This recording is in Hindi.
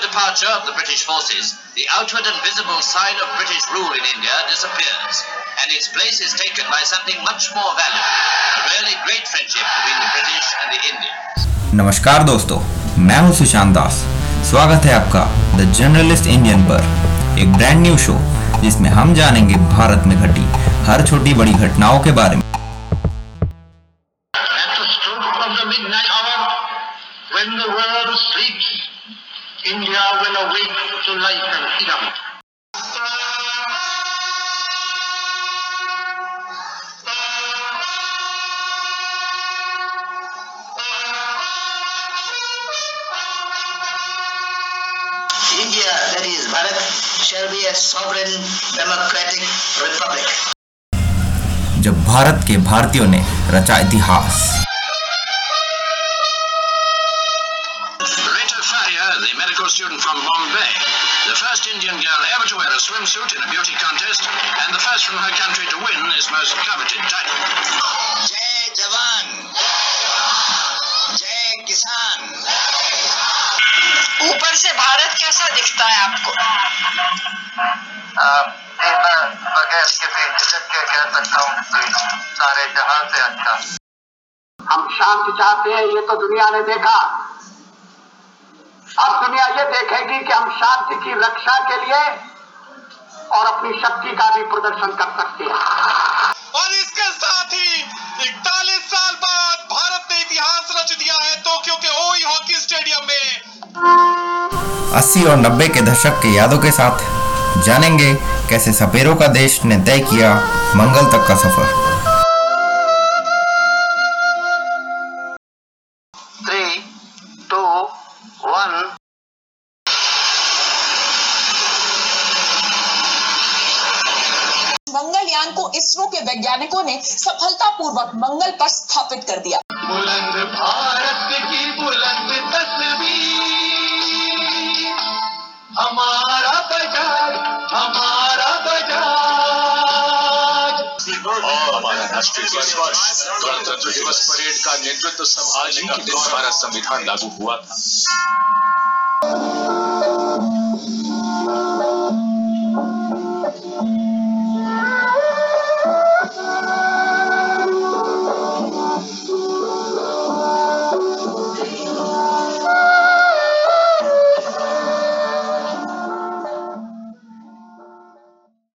departure of the British forces, the outward and visible sign of British rule in India disappears, and its place is taken by something much more valuable, a really great friendship between the British and the Indians. नमस्कार दोस्तों मैं हूँ सुशांत दास स्वागत है आपका द जर्नलिस्ट इंडियन पर एक ब्रांड न्यू शो जिसमें हम जानेंगे भारत में घटी हर छोटी बड़ी घटनाओं के बारे में At the stroke of the midnight hour, when the world sleeps, India will awake to life and freedom. India, that is Bharat, shall be a sovereign democratic republic. जब भारत के भारतीयों ने रचा इतिहास Rita Faria, the medical student from Bombay, the first Indian girl ever to wear a swimsuit in a beauty contest, and the first from her country to win this most coveted title. Jai Jawan, Jai Kisan. ऊपर से भारत कैसा दिखता है आपको मैं बगैर किसी झिझक के कह सकता हूँ कि सारे जहां से अच्छा हम शांति चाहते हैं ये तो दुनिया ने देखा अब दुनिया ये देखेगी कि हम शांति की रक्षा के लिए और अपनी शक्ति का भी प्रदर्शन कर सकते हैं। और इसके साथ ही इकतालीस साल बाद भारत ने इतिहास रच दिया है टोक्यो के ओई हॉकी स्टेडियम में। 80 और 90 के दशक के यादों के साथ जानेंगे कैसे सपेरों का देश ने तय किया मंगल तक का सफ़र। मंगलयान को इसरो के वैज्ञानिकों ने सफलतापूर्वक मंगल पर स्थापित कर दिया। बुलंद भारत की बुलंद और हमारा राष्ट्रीय वर्ष गणतंत्र दिवस परेड का नेतृत्व संभालने का दिन हमारा संविधान लागू हुआ था।